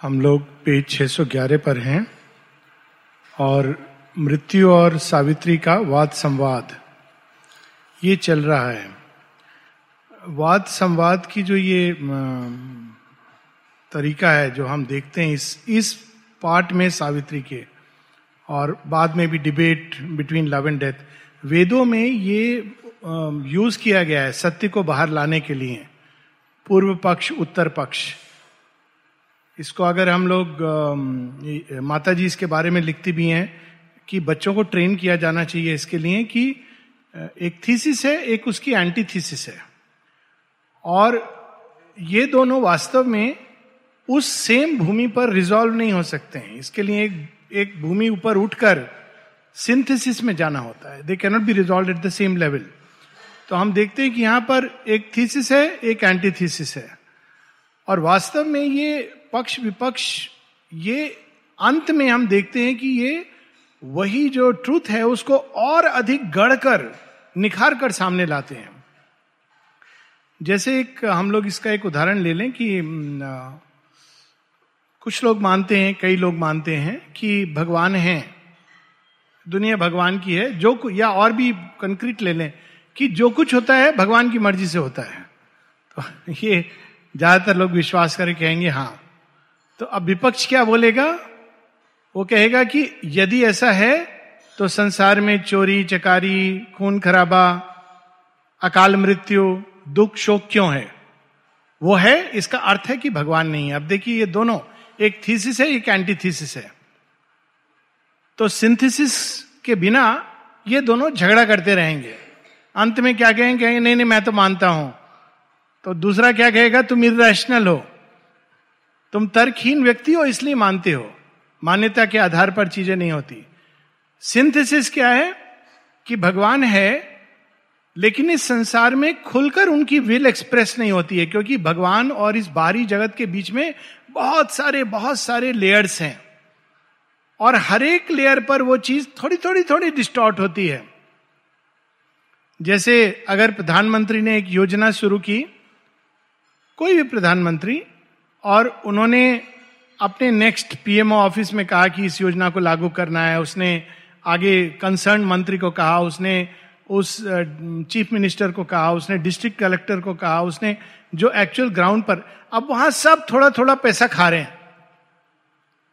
हम लोग पेज 611 पर हैं और मृत्यु और सावित्री का वाद संवाद। ये चल रहा है। वाद संवाद की जो ये तरीका है, जो हम देखते हैं इस इस पार्ट में सावित्री के, और बाद में भी debate between love and death, वेदों में ये यूज़ किया गया है सत्य को बाहर लाने के लिए। पूर्व पक्ष, उत्तर पक्ष। इसको अगर हम लोग माता जी इसके बारे में लिखती भी हैं कि बच्चों को ट्रेन किया जाना चाहिए इसके लिए कि एक थीसिस है, एक उसकी एंटी थीसिस है। और ये दोनों वास्तव में उस सेम भूमि पर रिजॉल्व नहीं हो सकते हैं। इसके लिए एक एक भूमि ऊपर उठकर सिंथेसिस में जाना होता है। They cannot be resolve at the same level तो हम देखते हैं कि यहाँ पर एक थीसिस है, एक एंटी थीसिस है। और वास्तव में ये पक्ष विपक्ष, ये अंत में हम देखते हैं कि ये वही जो ट्रूथ है, उसको और अधिक गढ़कर, निखार कर सामने लाते हैं। जैसे एक, हम लोग इसका एक उदाहरण ले लें कि कुछ लोग मानते हैं, कई लोग मानते हैं कि भगवान हैं, दुनिया भगवान की है, जो या और भी कंक्रीट ले लें कि जो कुछ होता है, भगवान की मर्ज़ी से होता है। तो ये ज़्यादातर लोग विश्वास करके कहेंगे हाँ तो अब विपक्ष क्या बोलेगा? वो कहेगा कि यदि ऐसा है तो संसार में चोरी, चकारी, खून खराबा, अकाल मृत्यु, दुख, शोक क्यों है? वो है, इसका अर्थ है कि भगवान नहीं है। अब देखिए ये दोनों, एक थीसिस है, एक एंटीथीसिस है। तो सिंथेसिस के बिना ये दोनों झगड़ा करते रहेंगे। अंत में क्या कहेंगे? कहेंगे, नहीं नहीं, मैं तो मानता हूँ। तो दूसरा क्या कहेगा? तुम इेशनल हो। तुम तर्कहीन व्यक्ति हो, इसलिए मानते हो। मान्यता के आधार पर चीज़ें नहीं होती। सिंथेसिस क्या है? कि भगवान है, लेकिन इस संसार में खुलकर उनकी विल एक्सप्रेस नहीं होती है, क्योंकि भगवान और इस बाहरी जगत के बीच में बहुत सारे बहुत सारे लेयर्स हैं। और हर एक लेयर पर वो चीज़ थोड़ी थोड़ी थोड़ी डिस्टॉर्ट होती है। जैसे अगर प्रधानमंत्री ने एक योजना शुरू की, कोई भी प्रधानमंत्री और उन्होंने अपने नेक्स्ट पीएमओ ऑफ़िस में कहा कि इस योजना को लागू करना है। उसने आगे कंसर्न मंत्री को कहा, उसने उस चीफ मिनिस्टर को कहा, उसने डिस्ट्रिक्ट कलेक्टर को कहा, उसने जो एक्चुअल ग्राउंड पर, अब वहाँ सब थोड़ा थोड़ा पैसा खा रहे हैं।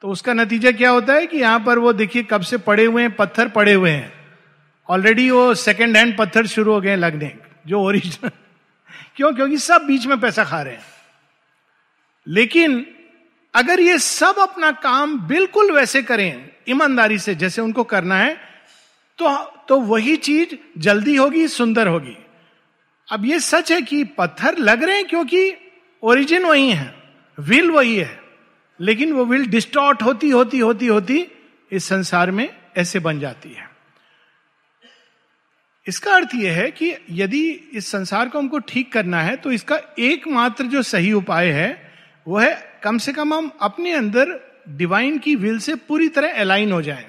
तो उसका नतीजा क्या होता है कि यहाँ पर वो देखिए कब से पड़े हुए हैं, पत्थर पड़े हुए हैं। ऑलरेडी वो सेकेंड हैंड पत्थर शुरू हो गए लगने। जो ओरिजिनल क्यों? क्योंकि सब बीच में पैसा खा रहे हैं। लेकिन अगर ये सब अपना काम बिल्कुल वैसे करें, ईमानदारी से जैसे उनको करना है तो तो वही चीज़ जल्दी होगी, सुंदर होगी। अब ये सच है कि पत्थर लग रहे हैं क्योंकि ओरिजिन वही है विल वही है, लेकिन वो विल डिस्टॉर्ट होती होती होती होती इस संसार में ऐसे बन जाती है। इसका अर्थ यह है कि यदि इस संसार को हमको ठीक करना है तो इसका एकमात्र जो सही उपाय है वो है, कम से कम हम अपने अंदर डिवाइन की विल से पूरी तरह अलाइन हो जाए।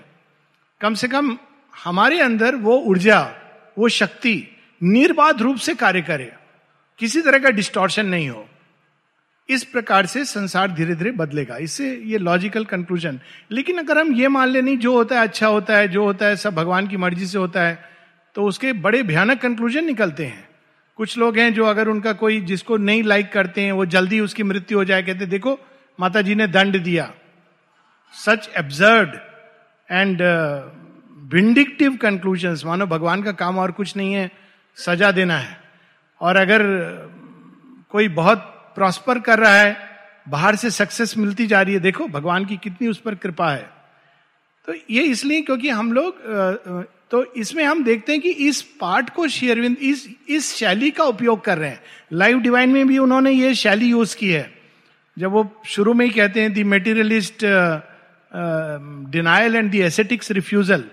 कम से कम हमारे अंदर वो ऊर्जा, वो शक्ति निर्बाध रूप से कार्य करे। किसी तरह का डिस्टॉर्शन नहीं हो। इस प्रकार से संसार धीरे धीरे बदलेगा। इससे ये लॉजिकल कंक्लूजन लेकिन अगर हम ये मान ले, नहीं, जो होता है अच्छा होता है, जो होता है सब भगवान की मर्ज़ी से होता है तो उसके बड़े भयानक कंक्लूजन निकलते हैं। कुछ लोग हैं जो अगर उनका कोई, जिसको नहीं लाइक करते हैं, वो जल्दी उसकी मृत्यु हो जाए, कहते, देखो माता जी ने दंड दिया। Such absurd and vindictive conclusion मानो भगवान का काम और कुछ नहीं है, सजा देना है। और अगर कोई बहुत प्रॉस्पर कर रहा है, बाहर से सक्सेस मिलती जा रही है, देखो, भगवान की कितनी उस पर कृपा है। तो ये इसलिए क्योंकि हम लोग तो इसमें हम देखते हैं कि इस पार्ट को शेयरविंद इस इस शैली का उपयोग कर रहे हैं। लाइव डिवाइन में भी उन्होंने ये शैली यूज़ की है। जब वो शुरू में ही कहते हैं the materialist denial and the ascetic's refusal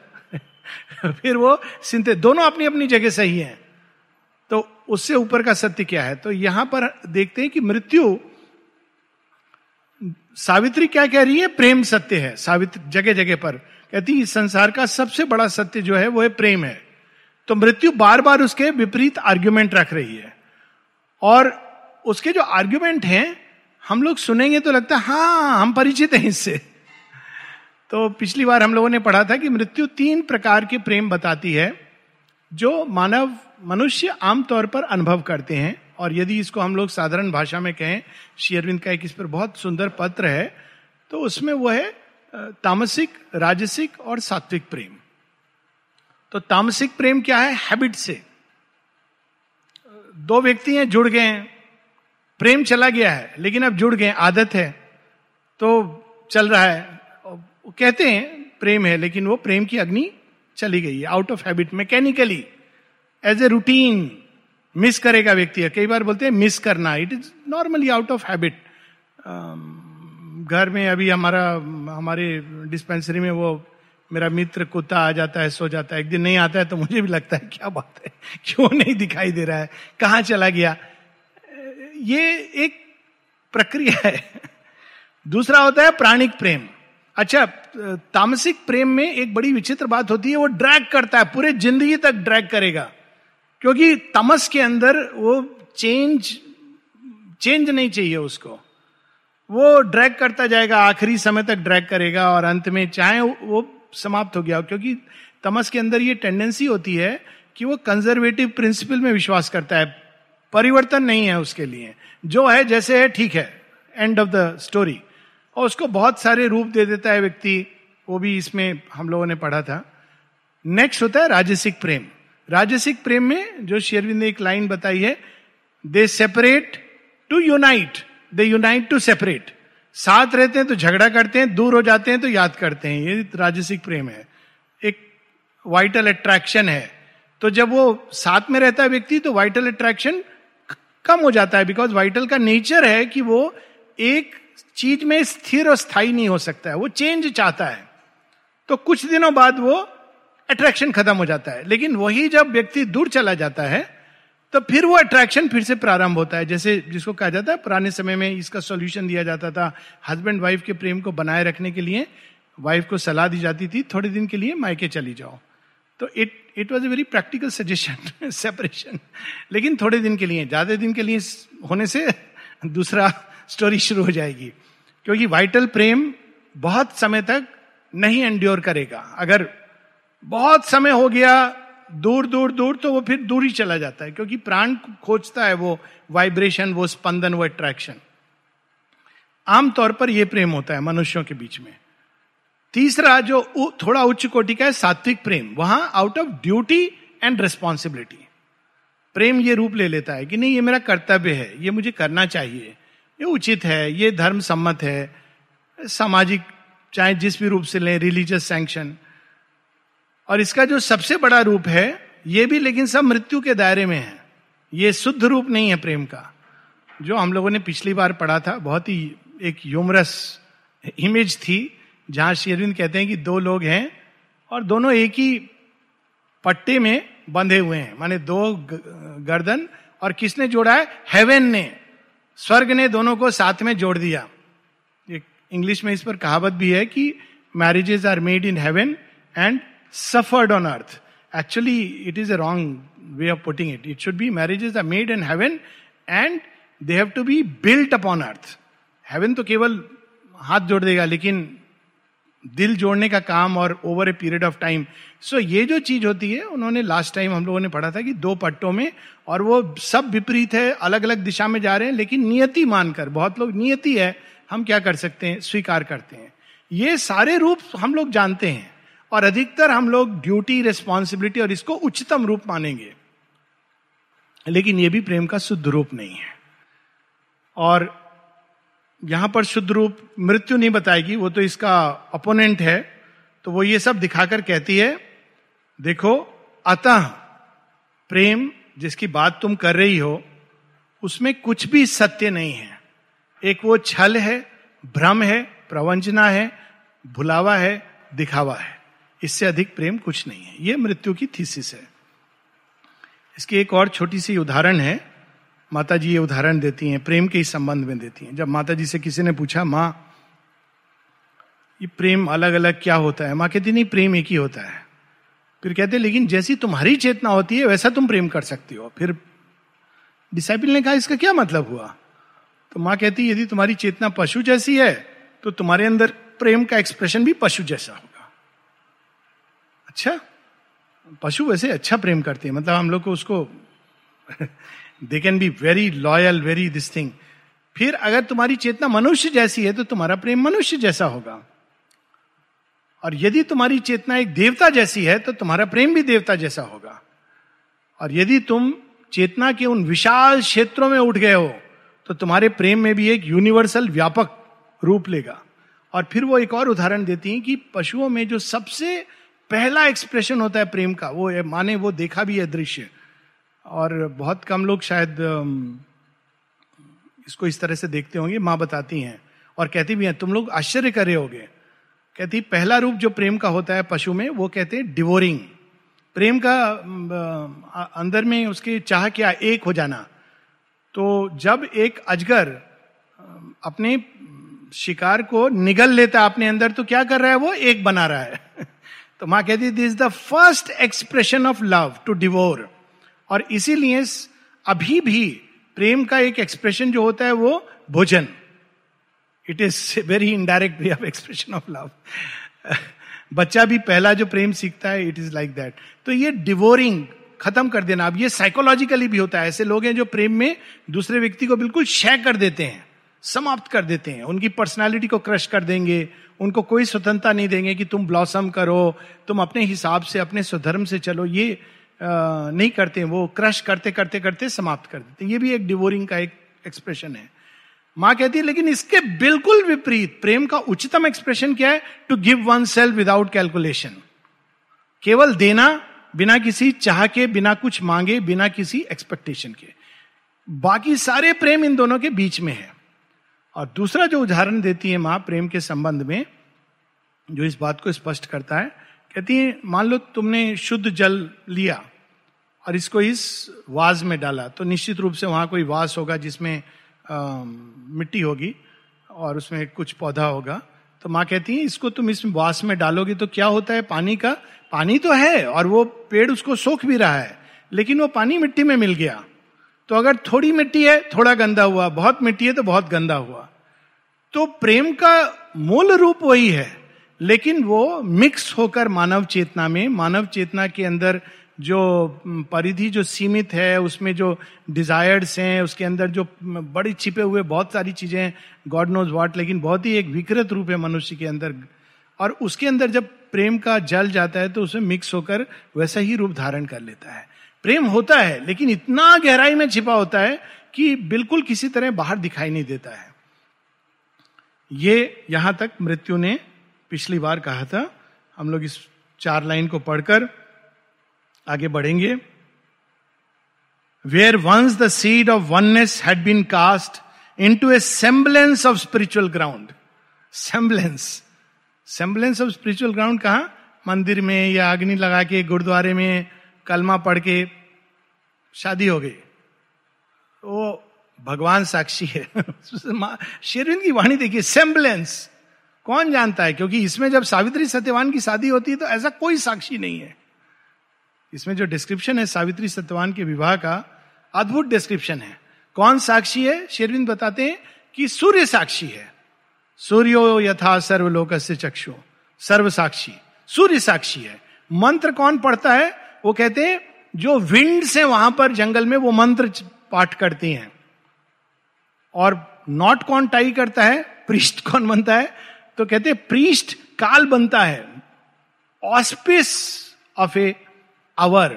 फिर वो सिंथे दोनों अपनी अपनी जगह सही हैं। तो उससे ऊपर का सत्य क्या है? तो यहाँ पर देखते हैं कि मृत्यु, सावित्री क्या कह रही है? प्रेम सत्य है, सावित्री जगह जगह पर। कहती, इस संसार का सबसे बड़ा सत्य जो है, वो है प्रेम है। तो मृत्यु बार बार उसके विपरीत आर्ग्यूमेंट रख रही है। और उसके जो आर्ग्यूमेंट हैं, हम लोग सुनेंगे तो लगता है हाँ हम परिचित हैं इससे। तो पिछली बार हम लोगों ने पढ़ा था कि मृत्यु तीन प्रकार के प्रेम बताती है, जो मानव, मनुष्य आमतौर पर अनुभव करते हैं। और यदि इसको हम लोग साधारण भाषा में कहें शेयरविंद का एक इस पर बहुत सुंदर पत्र है तो उसमें वो है तामसिक, राजसिक और सात्विक प्रेम। तो तामसिक प्रेम क्या है? हैबिट से। दो व्यक्ति हैं, जुड़ गए हैं। प्रेम चला गया है, लेकिन अब जुड़ गए आदत है। तो चल रहा है। कहते हैं, प्रेम है, लेकिन वो प्रेम की अग्नि चली गई है out of habit mechanically as a routine miss करेगा व्यक्ति। है कई बार बोलते हैं मिस करना। It is normally out of habit घर में अभी हमारा, हमारे डिस्पेंसरी में वो मेरा मित्र कुत्ता आ जाता है, सो जाता है। एक दिन नहीं आता है तो मुझे भी लगता है, क्या बात है? क्यों नहीं दिखाई दे रहा है? कहाँ चला गया? ये एक प्रक्रिया है। दूसरा होता है प्राणिक प्रेम। अच्छा तामसिक प्रेम में एक बड़ी विचित्र बात होती है, वो ड्रैग करता है, पूरे ज़िंदगी तक ड्रैग करेगा। क्योंकि तमस के अंदर वो चेंज चेंज नहीं चाहिए उसको। वो ड्रैग करता जाएगा, आखिरी समय तक ड्रैग करेगा और अंत में चाहे वो समाप्त हो गया क्योंकि तमस के अंदर ये टेंडेंसी होती है कि वो कंजर्वेटिव प्रिंसिपल में विश्वास करता है। परिवर्तन नहीं है उसके लिए। जो है, जैसे है, ठीक है। एंड ऑफ़ द स्टोरी और उसको बहुत सारे रूप दे देता है व्यक्ति। वो भी इसमें हम लोगों ने पढ़ा था। नेक्स्ट होता है राजसिक प्रेम। राजसिक प्रेम में जो शेरविंद ने एक लाइन बताई है they separate to unite they unite to separate साथ रहते हैं तो झगड़ा करते हैं, दूर हो जाते हैं तो याद करते हैं। ये राजसिक प्रेम है। एक वाइटल अट्रैक्शन है। तो जब वो साथ में रहता है व्यक्ति तो वाइटल अट्रैक्शन कम हो जाता है बिकॉज़ वाइटल का नेचर है कि वो एक चीज़ में स्थिर और स्थायी नहीं हो सकता है। वो चेंज चाहता है। तो कुछ दिनों बाद वो अट्रैक्शन खत्म हो जाता है। लेकिन वही जब व्यक्ति दूर चला जाता है तो फिर वो अट्रैक्शन फिर से प्रारंभ होता है। जैसे जिसको कहा जाता है, पुराने समय में इसका सॉल्यूशन दिया जाता था हस्बैंड वाइफ के प्रेम को बनाए रखने के लिए। वाइफ को सलाह दी जाती थी, थोड़े दिन के लिए मायके चली जाओ। तो it it was a very practical suggestion separation लेकिन थोड़े दिन के लिए, ज़्यादा दिन के लिए होने से दूसरा स्टोरी शुरू हो जाएगी। क्योंकि वाइटल प्रेम बहुत समय तक नहीं एंड्योर करेगा। अगर बहुत समय हो गया दूर दूर दूर तो वो फिर दूर ही चला जाता है, क्योंकि प्राण खोजता है वो वाइब्रेशन वो स्पंदन, वो अट्रैक्शन आमतौर पर यह प्रेम होता है मनुष्यों के बीच में। तीसरा जो थोड़ा उच्च कोटि का है, सात्विक प्रेम। वहाँ out of duty and responsibility प्रेम ये रूप ले लेता है कि नहीं, ये मेरा कर्तव्य है, ये मुझे करना चाहिए। ये उचित है, ये धर्म सम्मत है, सामाजिक, चाहे जिस भी रूप से लें रिलीजियस सैंक्शन और इसका जो सबसे बड़ा रूप है, ये भी लेकिन सब मृत्यु के दायरे में है। ये शुद्ध रूप नहीं है प्रेम का। जो हम लोगों ने पिछली बार पढ़ा था, बहुत ही एक यूमरस इमेज थी, जहाँ शेरविंद कहते हैं कि दो लोग हैं और दोनों एक ही पट्टे में बंधे हुए हैं। माने दो गर्दन और किसने जोड़ा है? हेवन ने। स्वर्ग ने दोनों को साथ में जोड़ दिया। एक इंग्लिश में इस पर कहावत भी है कि marriages are made in heaven and suffered on earth. Actually, it is a wrong way of putting it. It should be marriages are made in heaven and they have to be built upon earth. Heaven तो केवल हाथ जोड़ देगा लेकिन दिल जोड़ने का काम और over a period of time so ये जो चीज़ होती है उन्होंने लास्ट टाइम हम लोगों ने पढ़ा था कि दो पट्टों में और वो सब विपरीत है अलग अलग दिशा में जा रहे हैं लेकिन नियति मानकर बहुत लोग नियति है हम क्या कर सकते हैं स्वीकार करते हैं ये सारे रूप हम लोग जानते हैं और अधिकतर हम लोग ड्यूटी रिस्पॉन्सिबिलिटी और इसको उच्चतम रूप मानेंगे। लेकिन यह भी प्रेम का शुद्ध रूप नहीं है। और यहाँ पर शुद्ध रूप मृत्यु नहीं बताएगी, वो तो इसका अपोनेंट है। तो वो ये सब दिखाकर कहती है, देखो, अतः प्रेम जिसकी बात तुम कर रही हो, उसमें कुछ भी सत्य नहीं है। एक वो छल है, भ्रम है प्रवंचना है, भुलावा है, दिखावा है। इससे अधिक प्रेम कुछ नहीं है। यह मृत्यु की थीसिस है। इसकी एक और छोटी सी उदाहरण है। माता जी ये उदाहरण देती हैं, प्रेम के ही संबंध में देती हैं। जब माता जी से किसी ने पूछा, माँ, ये प्रेम अलग अलग क्या होता है? माँ कहती, नहीं, प्रेम एक ही होता है। फिर कहते, लेकिन जैसी तुम्हारी चेतना होती है, वैसा तुम प्रेम कर सकती हो। फिर डिसाइपल ने कहा, इसका क्या मतलब हुआ? तो माँ कहती, यदि तुम्हारी चेतना पशु जैसी है तो तुम्हारे अंदर प्रेम का एक्सप्रेशन भी पशु जैसा होगा। अच्छा? पशु वैसे अच्छा प्रेम करते हैं। मतलब हम लोग को उसको they can be very loyal very this thing फिर अगर तुम्हारी चेतना मनुष्य जैसी है तो तुम्हारा प्रेम मनुष्य जैसा होगा। और यदि तुम्हारी चेतना एक देवता जैसी है तो तुम्हारा प्रेम भी देवता जैसा होगा। और यदि तुम चेतना के उन विशाल क्षेत्रों में उठ गए हो तो तुम्हारे प्रेम में भी एक यूनिवर्सल व्यापक रूप लेगा। और फिर वो एक और उदाहरण देती हैं कि पशुओं में जो सबसे पहला एक्सप्रेशन होता है प्रेम का। वो माने, वो देखा भी है दृश्य। और बहुत कम लोग शायद इसको इस तरह से देखते होंगे, माँ बताती हैं। और कहती भी हैं, तुम लोग आश्चर्य कर रहे होगे। कहती, पहला रूप जो प्रेम का होता है पशु में, वो कहते हैं डिवोरिंग। प्रेम का अंदर में उसके चाह क्या एक हो जाना। तो जब एक अजगर अपने शिकार को निगल लेता अपने अंदर तो क्या कर रहा है? वो एक बना रहा है। तो माँ कहती this the first expression of love to devour और इसीलिए अभी भी प्रेम का एक एक्सप्रेशन जो होता है वो भोजन। It is very indirect way of expression of love बच्चा भी पहला जो प्रेम सीखता है इट इज़ लाइक दैट तो ये डिवोरिंग खत्म कर देना। अब ये साइकोलॉजिकली भी होता है। ऐसे लोग हैं जो प्रेम में दूसरे व्यक्ति को बिल्कुल शय कर देते हैं। समाप्त कर देते हैं। उनकी पर्सनालिटी को क्रश कर देंगे। उनको कोई स्वतंत्रता नहीं देंगे कि तुम ब्लॉसम करो तुम अपने हिसाब से अपने स्वधर्म से चलो। ये आ, नहीं करते वो क्रश करते करते करते समाप्त कर देते ये भी एक डिवोरिंग का एक एक्सप्रेशन है। माँ कहती है लेकिन इसके बिल्कुल विपरीत प्रेम का उच्चतम एक्सप्रेशन क्या है? To give oneself without calculation केवल देना बिना किसी चाह के बिना कुछ मांगे बिना किसी एक्सपेक्टेशन के। बाकी सारे प्रेम इन दोनों के बीच में है। और दूसरा जो उदाहरण देती है माँ प्रेम के संबंध में जो इस बात को स्पष्ट करता है कहती है मान लो तुमने शुद्ध जल लिया और इसको इस वाज में डाला तो निश्चित रूप से वहाँ कोई वास होगा जिसमें आ, मिट्टी होगी और उसमें कुछ पौधा होगा। तो माँ कहती है इसको तुम इस वास में डालोगे तो क्या होता है? पानी का पानी तो है और वो पेड़ उसको सोख भी रहा है लेकिन वो पानी मिट्टी में मिल गया। तो अगर थोड़ी मिट्टी है थोड़ा गंदा हुआ बहुत मिट्टी है तो बहुत गंदा हुआ। तो प्रेम का मूल रूप वही है, लेकिन वो मिक्स होकर मानव चेतना में, मानव चेतना के अंदर जो परिधि जो सीमित है, उसमें जो डिजायर्स हैं, उसके अंदर जो बड़ी छिपे हुए बहुत सारी चीज़ें गॉड नोज़ वॉट लेकिन बहुत ही एक विकृत रूप है मनुष्य के अंदर। और उसके अंदर जब प्रेम का जल जाता है तो उसे मिक्स होकर वैसा ही रूप धारण कर लेता है। प्रेम होता है, लेकिन इतना गहराई में छिपा होता है कि बिल्कुल किसी तरह बाहर दिखाई नहीं देता है। ये यहाँ तक मृत्यु ने पिछली बार कहा था। हम लोग इस चार लाइन को पढ़कर आगे बढ़ेंगे। Where once the seed of oneness had been cast into a semblance of spiritual ground semblance semblance of spiritual ground कहा? मंदिर में या अग्नि लगा के, गुरुद्वारे में कलमा पढ़ के शादी हो गई। वो भगवान साक्षी है। शेरविंद की वाणी देखिए सेम्बलेंस कौन जानता है? क्योंकि इसमें जब सावित्री सत्यवान की शादी होती है तो ऐसा कोई साक्षी नहीं है। इसमें जो डिस्क्रिप्शन है सावित्री सत्यवान के विवाह का, अद्भुत डिस्क्रिप्शन है। कौन साक्षी है? शेरविंद बताते हैं कि सूर्य साक्षी है। सूर्यो यथा सर्वलोक से चक्षु। सर्व साक्षी सूर्य साक्षी है। मंत्र कौन पढ़ता है? वो कहते हैं, जो विंड से वहाँ पर जंगल में, वो मंत्र पाठ करती हैं। और नॉट कौन टाई करता है, प्रीस्ट कौन बनता है तो कहते हैं, प्रीस्ट काल बनता है। Auspice of a hour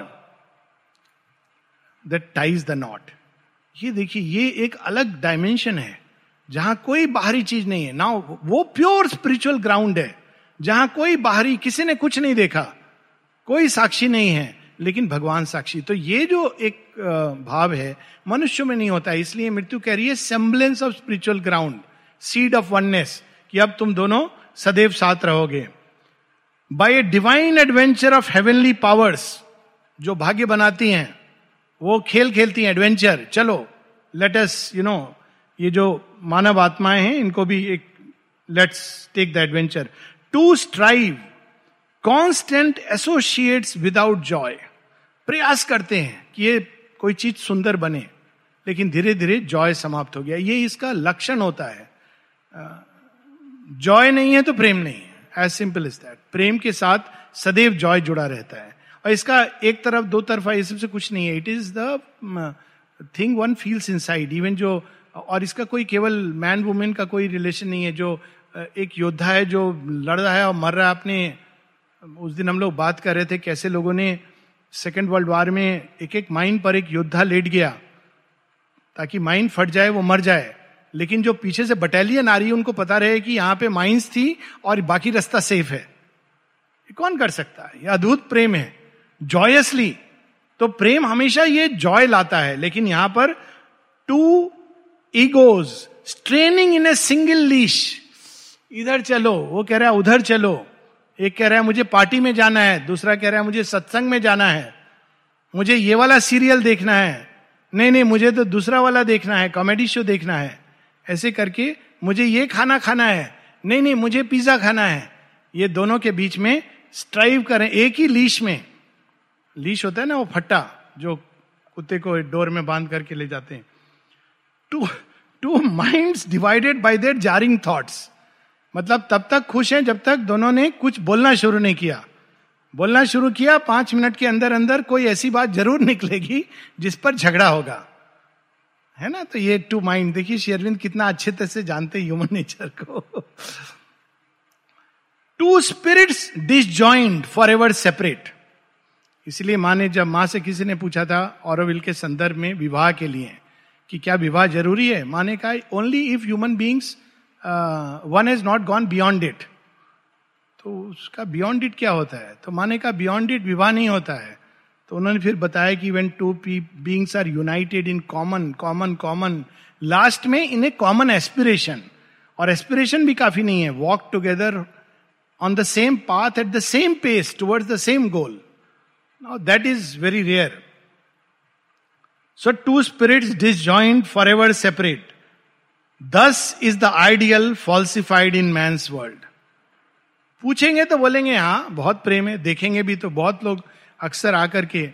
that ties the knot ये देखिए, ये एक अलग डायमेंशन है, जहाँ कोई बाहरी चीज़ नहीं है। ना वो प्योर स्पिरिचुअल ग्राउंड है, जहाँ कोई बाहरी, किसी ने कुछ नहीं देखा, कोई साक्षी नहीं है। लेकिन भगवान साक्षी। तो ये जो एक भाव है, मनुष्य में नहीं होता इसलिए मृत्यु कह रही है semblance of spiritual ground seed of oneness कि अब तुम दोनों सदैव साथ रहोगे। By a divine adventure of heavenly powers जो भाग्य बनाती हैं, वो खेल खेलती हैं एडवेंचर चलो लेटस यू नो ये जो मानव आत्माएँ हैं, इनको भी एक let's take the adventure to strive constant associates without joy प्रयास करते हैं कि ये कोई चीज़ सुंदर बने, लेकिन धीरे धीरे जॉय समाप्त हो गया। ये इसका लक्षण होता है। जॉय नहीं है तो प्रेम नहीं है। एज सिंपल इज़ दैट प्रेम के साथ सदैव जॉय जुड़ा रहता है। और इसका एक तरफ़, दो तरफा, ये सबसे कुछ नहीं है। It is the thing one feels inside even जो, और इसका कोई केवल मैन वुमेन का कोई रिलेशन नहीं है। जो एक योद्धा है जो लड़ रहा है और मर रहा है अपने उस दिन हम लोग बात कर रहे थे कैसे लोगों ने सेकेंड वर्ल्ड वार में एक एक माइन पर एक योद्धा लेट गया, ताकि माइन फट जाए, वो मर जाए। लेकिन जो पीछे से बटालियन आ रही है, उनको पता रहे कि यहाँ पे माइंस थी और बाकी रास्ता सेफ़ है। कौन कर सकता है? ये अद्भुत प्रेम है। जॉयसली तो प्रेम हमेशा ये जॉय लाता है, लेकिन यहाँ पर two egos straining in a single leash इधर चलो, वो कह रहा है, उधर चलो। एक कह रहा है, मुझे पार्टी में जाना है। दूसरा कह रहा है, मुझे सत्संग में जाना है। मुझे ये वाला सीरियल देखना है। नहीं नहीं, मुझे तो दूसरा वाला देखना है, कॉमेडी शो देखना है। ऐसे करके, मुझे ये खाना खाना है। नहीं नहीं, मुझे पिज्जा खाना है। ये दोनों के बीच में स्ट्राइव करें, एक ही लीश में। लीश होता है ना, वो फट्टा, जो कुत्ते को डोर में बाँध करके ले जाते हैं। Two two mind divided by their jarring thoughts मतलब तब तक खुश हैं जब तक दोनों ने कुछ बोलना शुरू नहीं किया। बोलना शुरू किया, पाँच मिनट के अंदर अंदर कोई ऐसी बात ज़रूर निकलेगी जिस पर झगड़ा होगा। है ना? तो ये टू माइंड देखिए शेरविंद कितना अच्छे तरह से जानते ह्यूमन नेचर को। Two spirits disjoint forever separate इसलिए माँ ने जब, माँ से किसी ने पूछा था औरविल के संदर्भ में विवाह के लिए कि क्या विवाह ज़रूरी है? माँ ने कहा only if human beings one has not gone beyond it तो उसका बियॉन्ड इट क्या होता है? तो माँ ने कहा बियॉन्ड इट विवाह नहीं होता है। तो उन्होंने फिर बताया कि when two P beings are united in common common common last में इन ए कॉमन एस्पिरेशन और एस्पिरेशन भी काफ़ी नहीं है। Walk together on the same path at the same pace towards the same goal that is very rare so two spirits dis disjoint forever separate this is the ideal falsified in man world पूछेंगे तो बोलेंगे हाँ बहुत प्रेम है, देखेंगे भी तो बहुत लोग अक्सर आकर के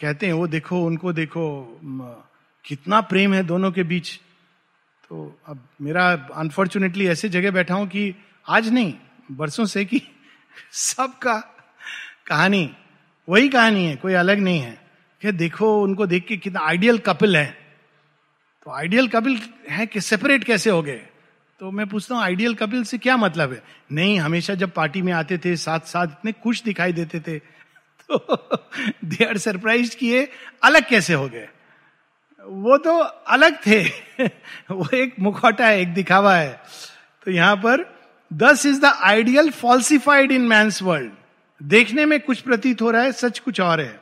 कहते हैं, वो देखो, उनको देखो कितना प्रेम है दोनों के बीच। तो अब मेरा अनफॉर्चुनेटली ऐसे जगह बैठा हूँ कि आज नहीं, बरसों से कि सबका कहानी, वही कहानी है, कोई अलग नहीं है। कि देखो, उनको देख के कितना आइडियल कपिल है। तो आइडियल कपिल है कि सेपरेट कैसे हो गए? तो मैं पूछता हूँ आइडियल कपिल से क्या मतलब है? नहीं, हमेशा जब पार्टी में आते थे साथ साथ इतने खुश दिखाई देते थे तो दे आर सरप्राइज़ किए अलग कैसे हो गए? वो तो अलग थे, वो एक मुखौटा है, एक दिखावा है। तो यहाँ पर this is the ideal falsified in man world देखने में कुछ प्रतीत हो रहा है, सच कुछ और है।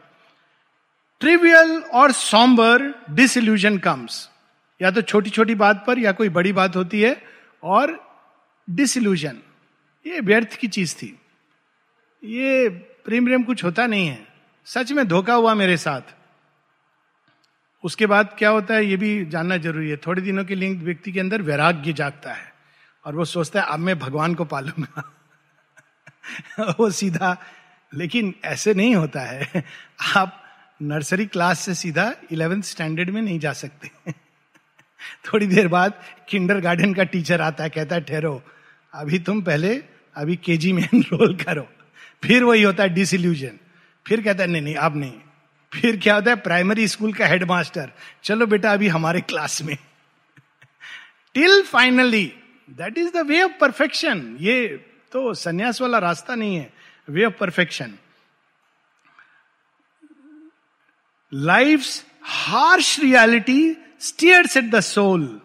ट्रिवियल और सॉम्बर डिसल्यूजन कम्स या तो छोटी छोटी बात पर या कोई बड़ी बात होती है, और डिसल्यूजन ये व्यर्थ की चीज़ थी। ये प्रेम प्रेम कुछ होता नहीं है। सच में धोखा हुआ मेरे साथ। उसके बाद क्या होता है, ये भी जानना ज़रूरी है। थोड़े दिनों के लिए व्यक्ति के अंदर वैराग्य जागता है, और वो सोचता है, अब मैं भगवान को पालूँगा। वो सीधा, लेकिन ऐसे नहीं होता है। आप नर्सरी क्लास से सीधा इलेवेंथ स्टैंडर्ड में नहीं जा सकते। थोड़ी देर बाद किंडर गार्डन का टीचर आता है, कहता है, ठहरो, अभी तुम पहले, अभी केजी में एनरोल करो। फिर वही होता है डिसल्यूजन फिर कहता है, नहीं नहीं, अब नहीं। फिर क्या होता है प्राइमरी स्कूल का हेडमास्टर चलो बेटा, अभी हमारे क्लास में। Till finally that is the way of perfection ये तो संन्यास वाला रास्ता नहीं है way of perfection life harsh reality soul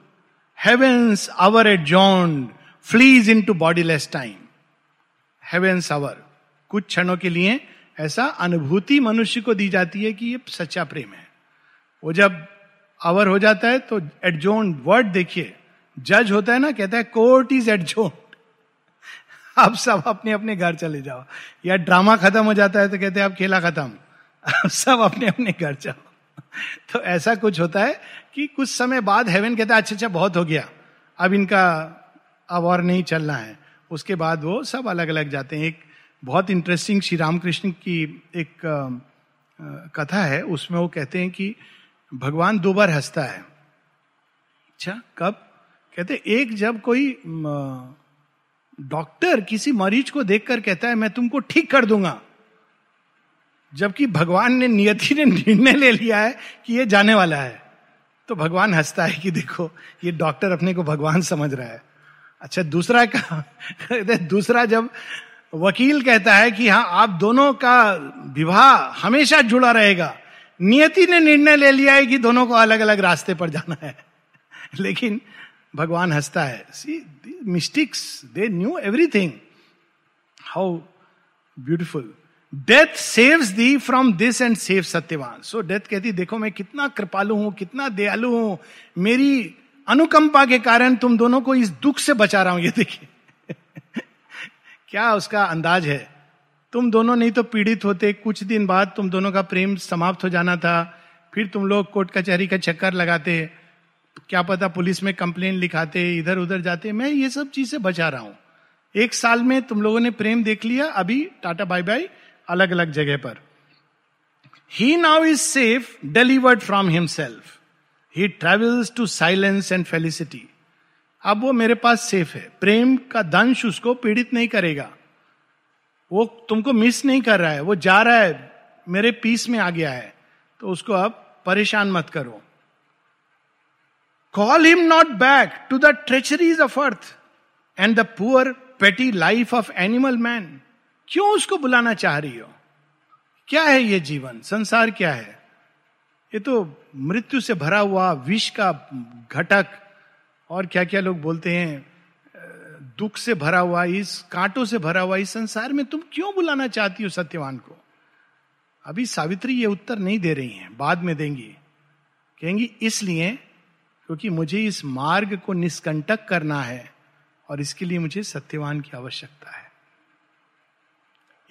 heavens hour at joined flees into bodiless time heavens hour कुछ क्षणों के लिए ऐसा अनुभूति मनुष्य को दी जाती है कि ये सच्चा प्रेम है। वो जब अवर हो जाता है तो एडजोन वर्ड देखिए। जज होता है ना, कहता है कोर्ट इज़ एडजोन आप सब अपने अपने घर चले जाओ। या ड्रामा खत्म हो जाता है तो कहते हैं आप खेला खत्म. आप सब अपने अपने घर जाओ। तो ऐसा कुछ होता है कि कुछ समय बाद हेवन कहता है अच्छा अच्छा बहुत हो गया। अब इनका, अब और नहीं चलना है। उसके बाद वो सब अलग अलग जाते हैं। एक बहुत इंटरेस्टिंग श्री रामकृष्ण की एक कथा है। उसमें वो कहते हैं कि भगवान दो बार हंसता है। अच्छा कब? कहते एक जब कोई डॉक्टर किसी मरीज़ को देखकर कहता है, मैं तुमको ठीक कर दूँगा। जबकि भगवान ने नियति ने निर्णय ले लिया है कि ये जाने वाला है। तो भगवान हंसता है कि देखो, ये डॉक्टर अपने को भगवान समझ रहा है। अच्छा दूसरा का दूसरा जब वकील कहता है कि हाँ आप दोनों का विवाह हमेशा जुड़ा रहेगा, नियति ने निर्णय ले लिया है कि दोनों को अलग अलग रास्ते पर जाना है। लेकिन भगवान हंसता है see mystics they knew everything how beautiful death saves thee from this and save Satyavan so death कहती, देखो, मैं कितना कृपालु हूँ, कितना दयालु हूँ। मेरी अनुकंपा के कारण तुम दोनों को इस दुख से बचा रहा हूँ। ये देखिए। क्या उसका अंदाज है? तुम दोनों नहीं तो पीड़ित होते। कुछ दिन बाद तुम दोनों का प्रेम समाप्त हो जाना था। फिर तुम लोग कोर्ट कचहरी का चक्कर लगाते। क्या पता पुलिस में कंप्लेन लिखाते इधर उधर जाते। मैं ये सब चीज़ से बचा रहा हूँ। एक साल में तुम लोगों ने प्रेम देख लिया। अभी टाटा बाय बाय अलग अलग जगह पर। He now is safe delivered from himself he travels to silence and felicity अब वो मेरे पास सेफ़ है। प्रेम का दंश उसको पीड़ित नहीं करेगा। वो तुमको मिस नहीं कर रहा है। वो जा रहा है। मेरे पीस में आ गया है। तो उसको अब परेशान मत करो। Call him not back to the treacheries of earth and the poor petty life of animal man क्यों उसको बुलाना चाह रही हो? क्या है ये जीवन? संसार क्या है? ये तो मृत्यु से भरा हुआ विष का घटक और क्या क्या लोग बोलते हैं, दुख से भरा हुआ, इस कांटों से भरा हुआ, इस संसार में तुम क्यों बुलाना चाहती हो सत्यवान को? अभी सावित्री ये उत्तर नहीं दे रही हैं, बाद में देंगी। कहेंगी, इसलिए क्योंकि मुझे इस मार्ग को निष्कंटक करना है और इसके लिए मुझे सत्यवान की आवश्यकता है।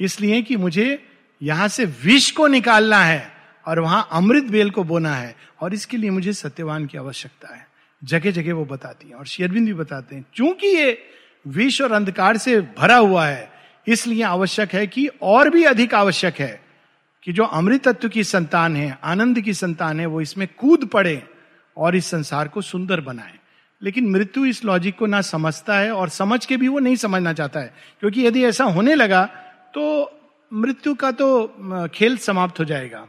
इसलिए कि मुझे यहाँ से विष को निकालना है और वहाँ अमृत बेल को बोना है और इसके लिए मुझे सत्यवान की आवश्यकता है। जगह जगह वो बताती हैं और शेरविंद भी बताते हैं। क्योंकि ये विष और अंधकार से भरा हुआ है, इसलिए आवश्यक है कि और भी अधिक आवश्यक है कि जो अमृत तत्व की संतान है, आनंद की संतान है, वो इसमें कूद पड़े और इस संसार को सुंदर बनाए। लेकिन मृत्यु इस लॉजिक को ना समझता है और समझ के भी वो नहीं समझना चाहता है। क्योंकि यदि ऐसा होने लगा तो मृत्यु का तो खेल समाप्त हो जाएगा।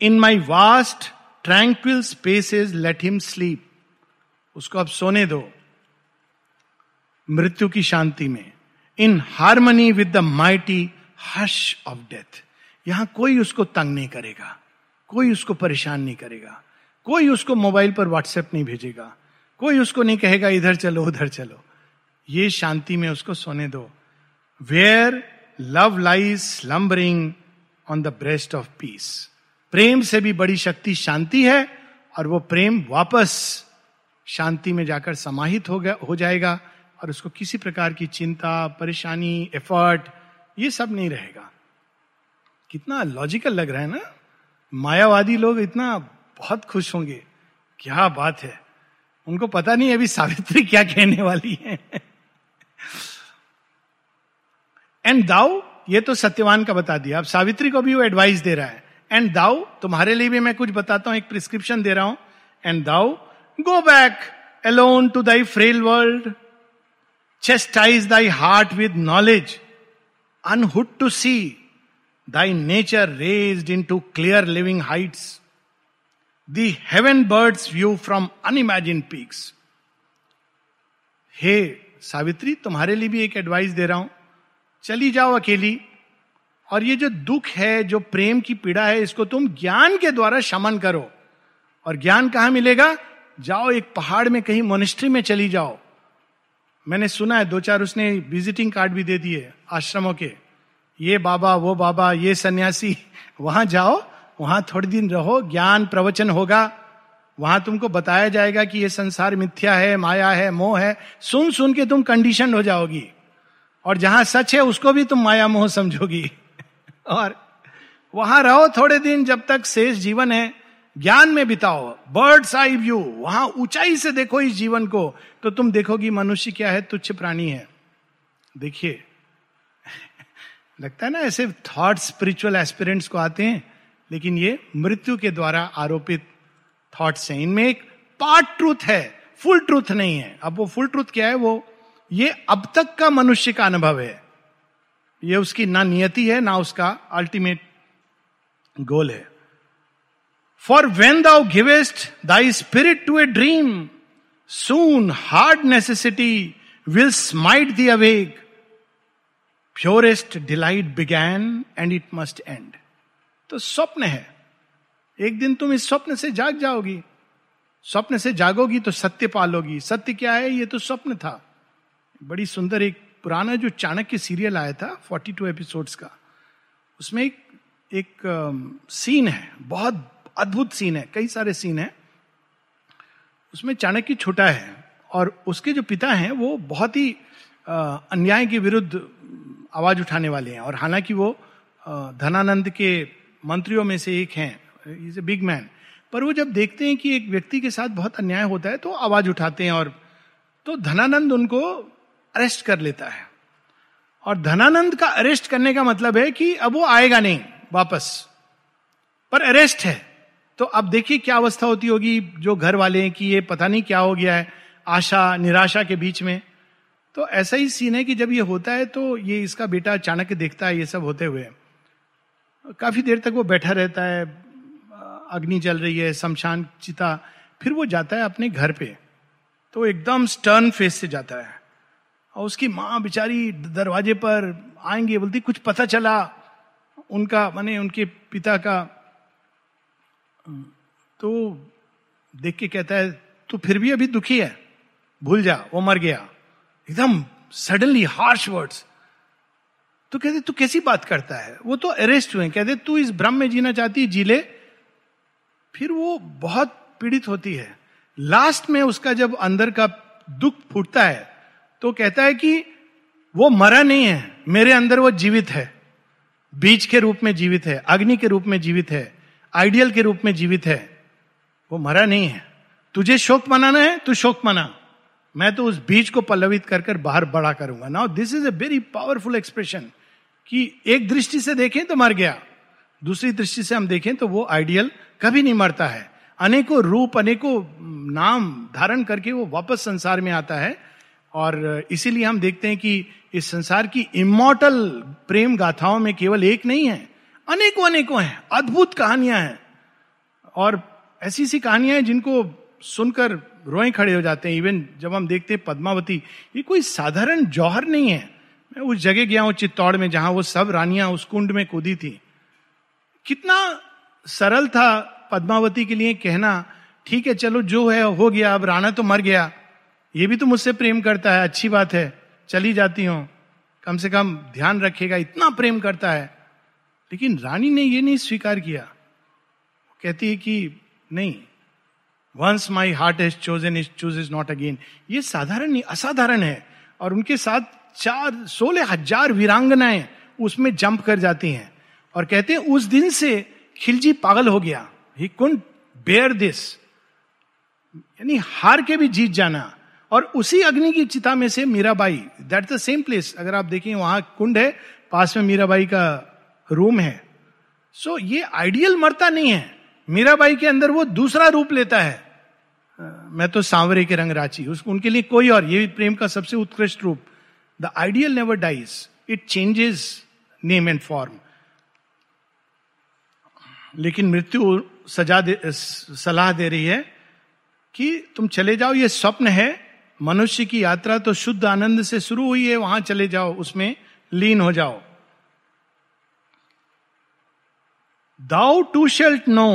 In my vast tranquil space is let him sleep उसको अब सोने दो। मृत्यु की शांति में। In harmony with the mighty hush of death यहाँ कोई उसको तंग नहीं करेगा। कोई उसको परेशान नहीं करेगा। कोई उसको मोबाइल पर व्हाट्सएप नहीं भेजेगा। कोई उसको नहीं कहेगा, इधर चलो, उधर चलो। ये शांति में उसको सोने दो। Where love lies slumbering on the breast of peace प्रेम से भी बड़ी शक्ति शांति है और वो प्रेम वापस शांति में जाकर समाहित हो गया, हो जाएगा और उसको किसी प्रकार की चिंता, परेशानी एफर्ट ये सब नहीं रहेगा। कितना लॉजिकल लग रहा है ना? मायावादी लोग इतना बहुत खुश होंगे। क्या बात है। उनको पता नहीं अभी सावित्री क्या कहने वाली है। एंड दाउ ये तो सत्यवान का बता दिया। अब सावित्री को भी वो एडवाइस दे रहा है। एंड दाउ तुम्हारे लिए भी मैं कुछ बताता हूँ, एक प्रिस्क्रिप्शन दे रहा हूँ। And thou go back alone to thy frail world chastise thy heart with knowledge unhood to see thy nature raise into clear living heights the heaven bird's view from unimagined peaks हे सावित्री, तुम्हारे लिए भी एक advice दे रहा हूँ। चली जाओ अकेली। और ये जो दुख है, जो प्रेम की पीड़ा है, इसको तुम ज्ञान के द्वारा शमन करो। और ज्ञान कहाँ मिलेगा? जाओ एक पहाड़ में, कहीं मोनिस्ट्री में चली जाओ। मैंने सुना है, दो चार उसने विजिटिंग कार्ड भी दे दिए आश्रमों के। ये बाबा, वो बाबा, ये सन्यासी, वहाँ जाओ, वहाँ थोड़ी दिन रहो, ज्ञान प्रवचन होगा। वहाँ तुमको बताया जाएगा कि ये संसार मिथ्या है, माया है, मोह है। सुन सुन के तुम कंडीशन हो जाओगी। और जहाँ सच है उसको भी तुम माया मोह समझोगी। और वहाँ रहो थोड़े दिन जब तक शेष जीवन है, ज्ञान में बिताओ। बर्ड्स आई व्यू वहाँ ऊंचाई से देखो इस जीवन को तो तुम देखोगी मनुष्य क्या है, तुच्छ प्राणी है। देखिए, लगता है ना ऐसे थॉट स्पिरिचुअल एस्पिरेंट्स को आते हैं, लेकिन ये मृत्यु के द्वारा आरोपित थॉट्स हैं। इनमें एक पार्ट ट्रूथ है फुल ट्रूथ नहीं है। अब वो फुल ट्रूथ क्या है, वो ये अब तक का मनुष्य का अनुभव है। ये उसकी ना नियति है, ना उसका अल्टीमेट गोल है। For when thou givest thy spirit to a dream soon hard necessity will smite thee awake purest delight began and it must end तो स्वप्न है। एक दिन तुम इस स्वप्न से जाग जाओगी। स्वप्न से जागोगी तो सत्य पालोगी। सत्य क्या है? ये तो स्वप्न था। बड़ी सुंदर एक पुराना जो चाणक्य सीरियल आया था 42 एपिसोड्स का, उसमें एक एक सीन है, बहुत अद्भुत सीन है, कई सारे सीन है। उसमें चाणक्य छोटा है और उसके जो पिता हैं, वो बहुत ही अन्याय के विरुद्ध आवाज़ उठाने वाले हैं और हालाँकि वो धनानंद के मंत्रियों में से एक हैं इज़ ए बिग मैन पर वो जब देखते हैं कि एक व्यक्ति के साथ बहुत अन्याय होता है तो आवाज़ उठाते हैं और तो धनानंद उनको अरेस्ट कर लेता है। और धनानंद का अरेस्ट करने का मतलब है कि अब वो आएगा नहीं, वापस। पर अरेस्ट है। तो अब देखिए क्या अवस्था होती होगी, जो घर वाले हैं कि ये पता नहीं क्या हो गया है, आशा, निराशा के बीच में। तो ऐसा ही सीन है कि जब ये होता है तो ये इसका बेटा अचानक देखता है, ये सब होते हुए। काफ़ी देर तक वो बैठा रहता है, अग्नि जल रही है, शमशान चिता। फिर वो जाता है अपने घर पे। तो एकदम स्टर्न फेस से जाता है। और उसकी माँ बेचारी दरवाजे पर आएँगे, बोलती, कुछ पता चला उनका, माने उनके पिता का। तो देख के कहता है, तू फिर भी अभी दुखी है? भूल जा, वो मर गया। एकदम सडनली हार्श वर्ड्स तो कहते, तू कैसी बात करता है? वो तो अरेस्ट हुए कहते, तू इस भ्रम में जीना चाहती जी ले। फिर वो बहुत पीड़ित होती है। लास्ट में उसका जब अंदर का दुख फूटता है तो कहता है कि वो मरा नहीं है, मेरे अंदर वो जीवित है। बीज के रूप में जीवित है, अग्नि के रूप में जीवित है, आइडियल के रूप में जीवित है। वो मरा नहीं है। तुझे शोक मनाना है, तू शोक मना। मैं तो उस बीज को पल्लवित कर कर बाहर बड़ा करूँगा। Now this is a very powerful expression कि एक दृष्टि से देखें तो मर गया। दूसरी दृष्टि से हम देखें तो वो आइडियल कभी नहीं मरता है। अनेकों रूप, अनेकों नाम धारण करके वो वापस संसार में आता है। और इसीलिए हम देखते हैं कि इस संसार की इमोटल प्रेम गाथाओं में केवल एक नहीं है, अनेकों अनेकों हैं, अद्भुत कहानियाँ हैं। और ऐसी सी कहानियाँ हैं जिनको सुनकर रोए खड़े हो जाते हैं। इवन जब हम देखते हैं पद्मावती, ये कोई साधारण जौहर नहीं है। मैं उस जगह गया हूँ, चित्तौड़ में, जहाँ वो सब रानियाँ उस कुंड में कूदी थी। कितना सरल था पद्मावती के लिए कहना, ठीक है, चलो, जो है, हो गया, अब राणा तो मर गया। ये भी तो मुझसे प्रेम करता है, अच्छी बात है, चली जाती हूँ। कम से कम ध्यान रखेगा, इतना प्रेम करता है। लेकिन रानी ने ये नहीं स्वीकार किया। कहती है कि नहीं once my heart is chosen is choose is not again ये साधारण नहीं, असाधारण है। और उनके साथ चार, सोलह हज़ार वीरांगनाएँ उसमें जंप कर जाती हैं। और कहते हैं, उस दिन से खिलजी पागल हो गया। ही कुंड बेयर दिस यानी हार के भी जीत जाना। और उसी अग्नि की चिता में से Mirabai that the same place अगर आप देखें वहाँ कुंड है पास में मीराबाई का रूम है। सो so, ये आइडियल मरता नहीं है। मीराबाई के अंदर वो दूसरा रूप लेता है। मैं तो सांवरे के रंग राची उनके लिए कोई और ये प्रेम का सबसे उत्कृष्ट रूप। The ideal never dies it changes name and form लेकिन मृत्यु सजा दे सलाह दे रही है कि तुम चले जाओ ये स्वप्न है मनुष्य की यात्रा तो शुद्ध आनंद से शुरू हुई है, वहाँ चले जाओ, उसमें लीन हो जाओ। Thou too shalt know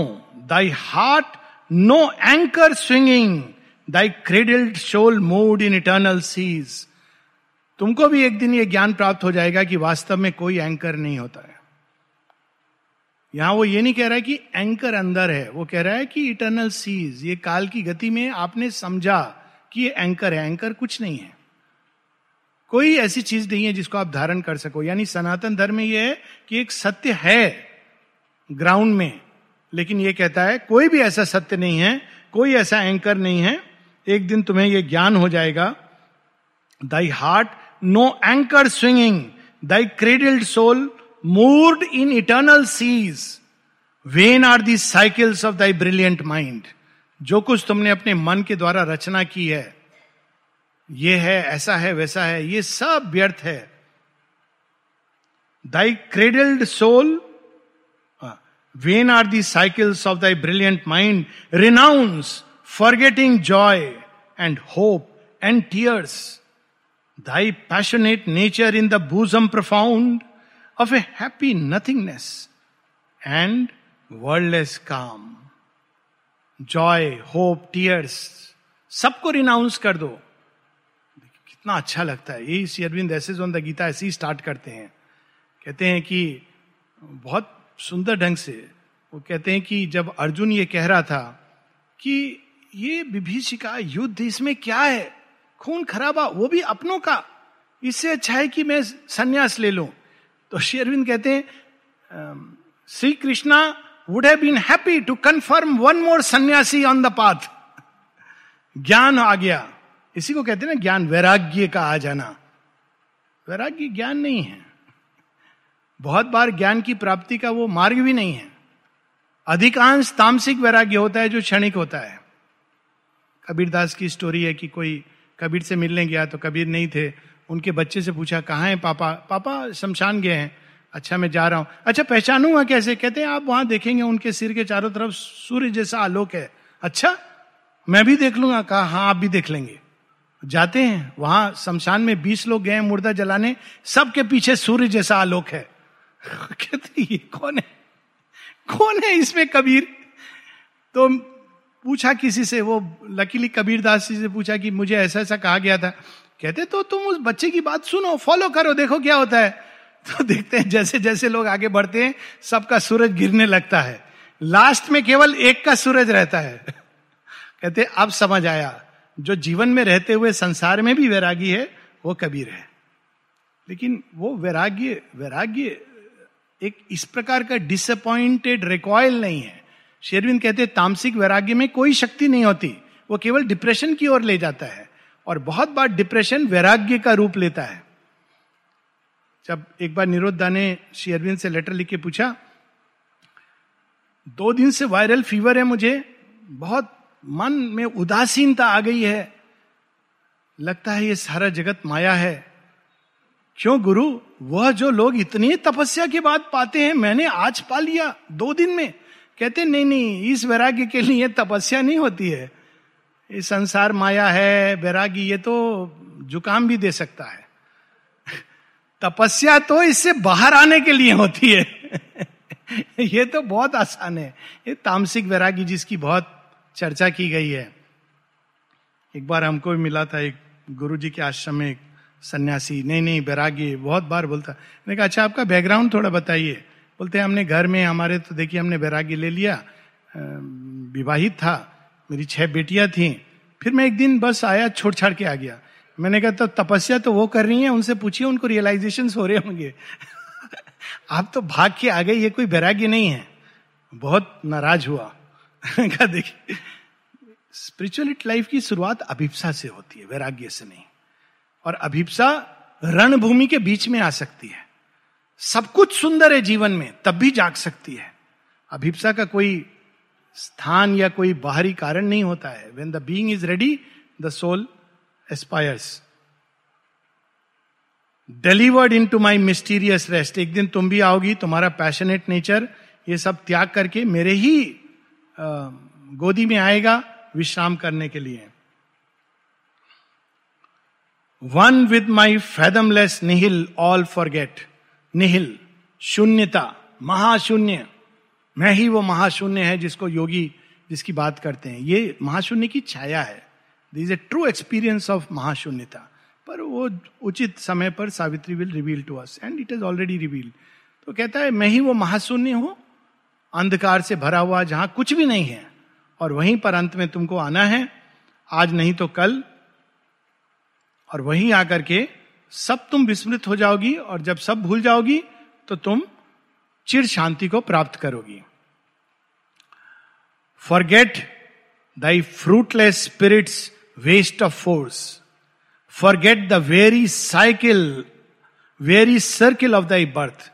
thy heart no anchor swinging thy cradled soul moored in eternal seas तुमको भी एक दिन ये ज्ञान प्राप्त हो जाएगा कि वास्तव में कोई एंकर नहीं होता है। यहाँ वो ये नहीं कह रहा है कि एंकर अंदर है, वो कह रहा है कि इटर्नल सीज ये काल की गति में आपने समझा कि ये एंकर है एंकर कुछ नहीं है। कोई ऐसी चीज़ नहीं है जिसको आप धारण कर सको। यानी सनातन धर्म में यह है कि एक सत्य है ग्राउंड में, लेकिन यह कहता है, कोई भी ऐसा सत्य नहीं है, कोई ऐसा एंकर नहीं है, एक दिन तुम्हें यह ज्ञान हो जाएगा thy heart no anchor swinging thy cradled soul moored in eternal seas vain are the cycles of thy brilliant mind जो कुछ तुमने अपने मन के द्वारा रचना की है, ये है, ऐसा है, वैसा है, ये सब व्यर्थ है। Thy cradled soul when are the cycles of thy brilliant mind renounce forgetting joy and hope and tears thy passionate nature in the bosom profound of a happy nothingness and wordless calm joy hope tears सबको renounce कर दो। कितना अच्छा लगता है। यही श्री अरविंद ऐसे on the Gita ऐसे ही स्टार्ट करते हैं। कहते हैं कि, बहुत सुंदर ढंग से, वो कहते हैं कि जब अर्जुन ये कह रहा था कि ये विभीषिका युद्ध इसमें क्या है? खून खराबा, वो भी अपनों का। इससे अच्छा है कि मैं संन्यास ले लूँ। तो श्री अरविंद कहते हैं Shri Krishna would have been happy to confirm one more sannyasi on the path ज्ञान आ गया इसी को कहते हैं ना, ज्ञान वैराग्य का आ जाना। वैराग्य ज्ञान नहीं है। बहुत बार ज्ञान की प्राप्ति का वो मार्ग भी नहीं है। अधिकांश तामसिक वैराग्य होता है जो क्षणिक होता है। कबीरदास की स्टोरी है कि कोई कबीर से मिलने गया तो कबीर नहीं थे। उनके बच्चे से पूछा, कहाँ है पापा? पापा शमशान गए हैं। अच्छा मैं जा रहा हूँ। अच्छा पहचानूँगा कैसे? कहते हैं, आप वहाँ देखेंगे, उनके सिर के चारों तरफ़ सूर्य जैसा आलोक है। अच्छा मैं भी देख लूँगा। कहा हाँ आप भी देख लेंगे। जाते हैं। वहाँ शमशान में बीस लोग गए मुर्दा जलाने। सबके पीछे सूर्य जैसा आलोक है। कहते ये कौन है? कौन है इसमें कबीर? तो पूछा किसी से, वो लकीली कबीर दास जी से पूछा कि मुझे ऐसा ऐसा कहा गया था। कहते तो तुम उस बच्चे की बात सुनो, फॉलो करो, देखो क्या होता है। तो देखते हैं, जैसे जैसे लोग आगे बढ़ते हैं, सबका सूरज गिरने लगता है। लास्ट में केवल एक का सूरज रहता है। कहते अब समझ आया। जो जीवन में रहते हुए संसार में भी वैरागी है, वो कबीर है। लेकिन वो वैराग्य वैराग्य एक इस प्रकार का डिसअपॉइंटेड रिकॉयल नहीं है। शेरविंद कहते तामसिक वैराग्य में कोई शक्ति नहीं होती। वो केवल डिप्रेशन की ओर ले जाता है। और बहुत बार डिप्रेशन वैराग्य का रूप लेता है। जब एक बार निरोधा ने श्री अरविंद से लेटर लिख के पूछा, दो दिन से वायरल फीवर है मुझे, बहुत मन में उदासीनता आ गई है। लगता है ये सारा जगत माया है। क्यों गुरु? वह जो लोग इतनी तपस्या के बाद पाते हैं, मैंने आज पा लिया दो दिन में। कहते नहीं नहीं, इस वैराग्य के लिए तपस्या नहीं होती है। ये संसार माया है, वैराग्य, ये तो जुकाम भी दे सकता है। तपस्या तो इससे बाहर आने के लिए होती है। ये तो बहुत आसान है। ये तामसिक वैरागी जिसकी बहुत चर्चा की गई है। एक बार हमको भी मिला था एक गुरु जी के आश्रम में एक सन्यासी। नहीं नहीं वैरागी बहुत बार बोलता। मैंने कहा अच्छा आपका बैकग्राउंड थोड़ा बताइए। बोलते हमने घर में, हमारे तो देखिए, हमने वैरागी ले लिया। विवाहित था। मेरी छह बेटियाँ थी। फिर मैं एक दिन बस आया छोड़ छाड़ के आ गया। मैंने कहा तो तपस्या तो वो कर रही है, उनसे पूछिए, उनको रियलाइजेशन हो रहे होंगे. आप तो भाग के आ गए, ये कोई वैराग्य नहीं है। बहुत नाराज़ हुआ। कहा, देखिए स्पिरिचुअलिटी लाइफ की शुरुआत अभिप्सा से होती है, वैराग्य से नहीं। और अभिप्सा रणभूमि के बीच में आ सकती है। सब कुछ सुंदर है जीवन में, तब भी जाग सकती है। अभिप्सा का कोई स्थान या कोई बाहरी कारण नहीं होता है। When the being is ready the soul aspires delivered into my mysterious rest एक दिन तुम भी आओगी, तुम्हारा पैशनेट नेचर ये सब त्याग करके मेरे ही गोदी में आएगा विश्राम करने के लिए। One with my fathomless nihil all forget nihil शून्यता महाशून्य मैं ही वो महाशून्य है जिसको योगी, जिसकी बात करते हैं। ये महाशून्य की छाया है। This a true experience of महाशून्यता पर वो उचित समय पर Savitri will reveal to us and it is already reveal तो कहता है, मैं ही वो महाशून्य हूँ, अंधकार से भरा हुआ जहाँ कुछ भी नहीं है, और वहीं पर अंत में तुमको आना है, आज नहीं तो कल, और वहीं आकर के सब तुम विस्मृत हो जाओगी, और जब सब भूल जाओगी तो तुम चिर शांति को प्राप्त करोगी। Forget thy fruitless spirit's waste of force forget the very cycle very circle of thy birth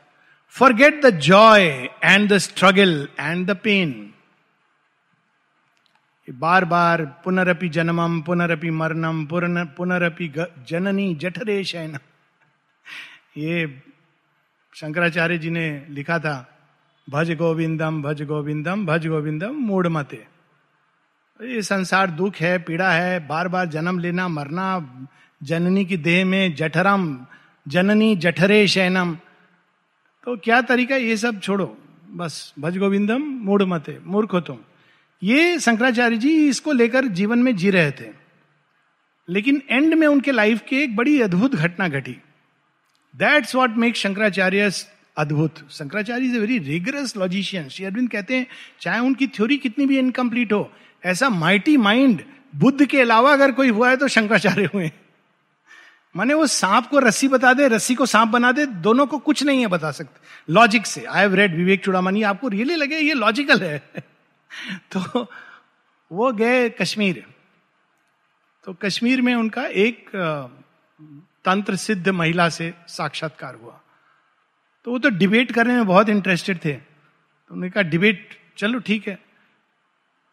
forget the joy and the struggle and the pain बार बार पुनरपि जन्मम, पुनरपि मरणम पुनरपि जननी जठरे शयन ये शंकराचार्य जी ने लिखा था, भज गोविंदम भज गोविंदम भज गोविंदम, मूड मते। ये संसार दुख है, पीड़ा है बार बार जन्म लेना, मरना, जननी की देह में जठरम, जननी जठरे शैनम तो क्या तरीका ये सब छोड़ो? बस, भज गोविंदम, मूढ़ मते मूर्ख हो तुम ये शंकराचार्य जी इसको लेकर जीवन में जी रहे थे। लेकिन एंड में उनके लाइफ की एक बड़ी अद्भुत घटना घटी। दैट्स वॉट मेक शंकराचार्य अद्भुत। Shankaracharya is a very rigorous logician Shri Aurobindo कहते हैं, चाहे उनकी थ्योरी कितनी भी इनकम्प्लीट हो, ऐसा माइटी माइंड बुद्ध के अलावा अगर कोई हुआ है तो शंकराचार्य हुए। माने वो सांप को रस्सी बता दे, रस्सी को सांप बना दे, दोनों को कुछ नहीं है बता सकते। लॉजिक से। आई हैव रेड विवेक चुड़ामनी आपको रियली लगे ये लॉजिकल है? तो वो गए कश्मीर। तो कश्मीर में उनका एक तंत्र सिद्ध महिला से साक्षात्कार हुआ। तो वो तो डिबेट करने में बहुत इंटरेस्टेड थे। तो उन्होंने कहा डिबेट चलो ठीक है।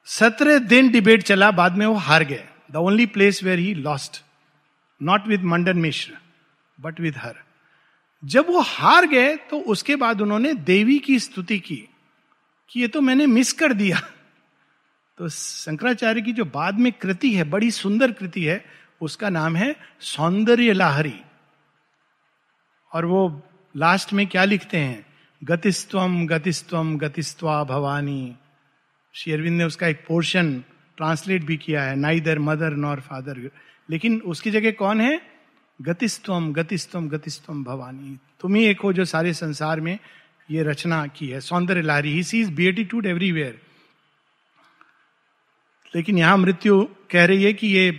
सत्रह दिन डिबेट चला, बाद में वो हार गए। The only place where he lost not with Mandan Mishra but with her जब वो हार गए तो उसके बाद उन्होंने देवी की स्तुति की, कि ये तो मैंने मिस कर दिया। तो शंकराचार्य की जो बाद में कृति है, बड़ी सुंदर कृति है, उसका नाम है सौंदर्य लाहरी। और वो लास्ट में क्या लिखते हैं? गतिस्तम गतिस्तम गतिस्वा भवानी। श्री अरविंद ने उसका एक पोर्शन ट्रांसलेट भी किया है नाइदर मदर नॉर फादर लेकिन उसकी जगह कौन है? गतिस्तम गतिस्तम गतिस्तम भवानी। तुम ही एक हो जो सारे संसार में ये रचना की है। सौंदर्य लारी। ही सीज बियटिट्यूड एवरीवेयर लेकिन यहाँ मृत्यु कह रही है कि ये